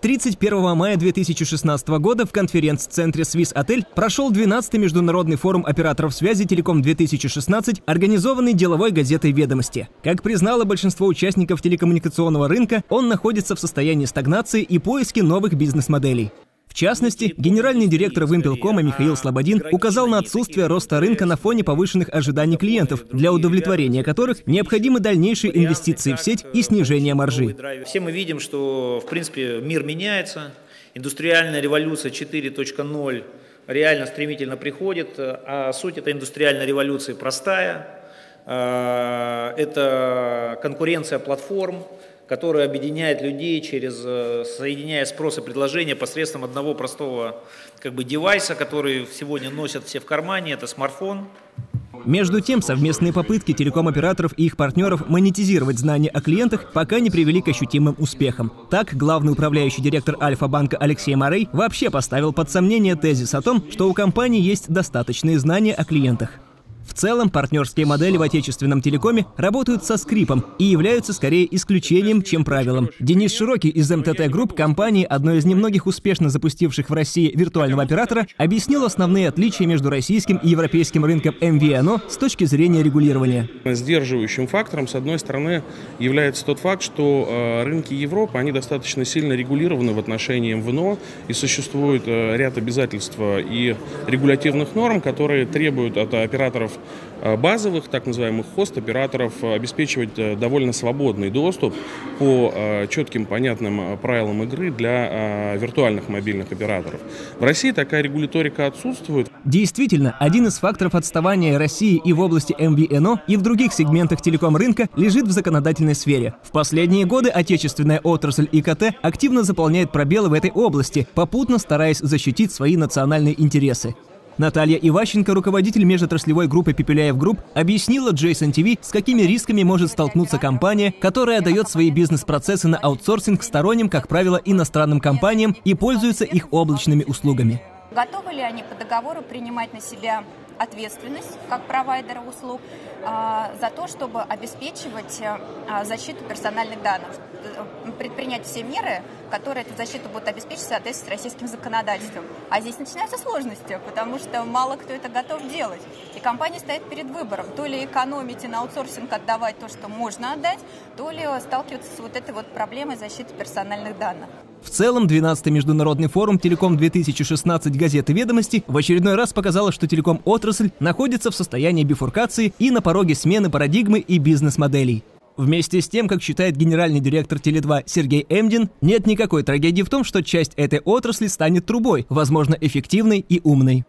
31 мая 2016 года в конференц-центре Swiss Отель прошел 12-й международный форум операторов связи «Телеком-2016», организованный деловой газетой «Ведомости». Как признало большинство участников телекоммуникационного рынка, он находится в состоянии стагнации и поиски новых бизнес-моделей. В частности, генеральный директор Вимпелкома Михаил Слободин указал на отсутствие роста рынка на фоне повышенных ожиданий клиентов, для удовлетворения которых необходимы дальнейшие инвестиции в сеть и снижение маржи. Все мы видим, что в принципе мир меняется, индустриальная революция 4.0 реально стремительно приходит, а суть этой индустриальной революции простая. А, это конкуренция платформ, которая объединяет людей через, э, соединяя спрос и предложение посредством одного простого как бы, девайса, который сегодня носят все в кармане, это смартфон. Между тем, совместные попытки телеком-операторов и их партнеров монетизировать знания о клиентах пока не привели к ощутимым успехам. Так, главный управляющий директор Альфа-банка Алексей Морей вообще поставил под сомнение тезис о том, что у компании есть достаточные знания о клиентах. В целом, партнерские модели в отечественном телекоме работают со скрипом и являются скорее исключением, чем правилом. Денис Широкий из МТТ Групп, компании, одной из немногих успешно запустивших в России виртуального оператора, объяснил основные отличия между российским и европейским рынком MVNO с точки зрения регулирования. Сдерживающим фактором, с одной стороны, является тот факт, что э, рынки Европы, они достаточно сильно регулированы в отношении MVNO, и существует э, ряд обязательств и регулятивных норм, которые требуют от операторов Э, базовых, так называемых хост-операторов э, обеспечивать э, довольно свободный доступ по четким, понятным правилам игры для виртуальных мобильных операторов. В России такая регуляторика отсутствует. Действительно, один из факторов отставания России и в области MVNO, и в других сегментах телеком-рынка лежит в законодательной сфере. В последние годы отечественная отрасль ИКТ активно заполняет пробелы в этой области, попутно стараясь защитить свои национальные интересы. Наталья Иващенко, руководитель межотраслевой группы Пепеляев Групп, объяснила J'son TV, с какими рисками может столкнуться компания, которая дает свои бизнес-процессы на аутсорсинг сторонним, как правило, иностранным компаниям и пользуется их облачными услугами. Готовы ли они по договору принимать на себя ответственность как провайдера услуг за то, чтобы обеспечивать а, защиту персональных данных, предпринять все меры, которые эту защиту будут обеспечить в соответствии с российским законодательством. А здесь начинаются сложности, потому что мало кто это готов делать. И компания стоит перед выбором, то ли экономить и на аутсорсинг отдавать то, что можно отдать, то ли сталкиваться с вот этой вот проблемой защиты персональных данных. В целом, 12-й международный форум «Телеком-2016» газеты «Ведомости» в очередной раз показала, что телеком-отрасль находится в состоянии бифуркации и на пороге смены парадигмы и бизнес-моделей. Вместе с тем, как считает генеральный директор Теле2 Сергей Эмдин, нет никакой трагедии в том, что часть этой отрасли станет трубой, возможно, эффективной и умной.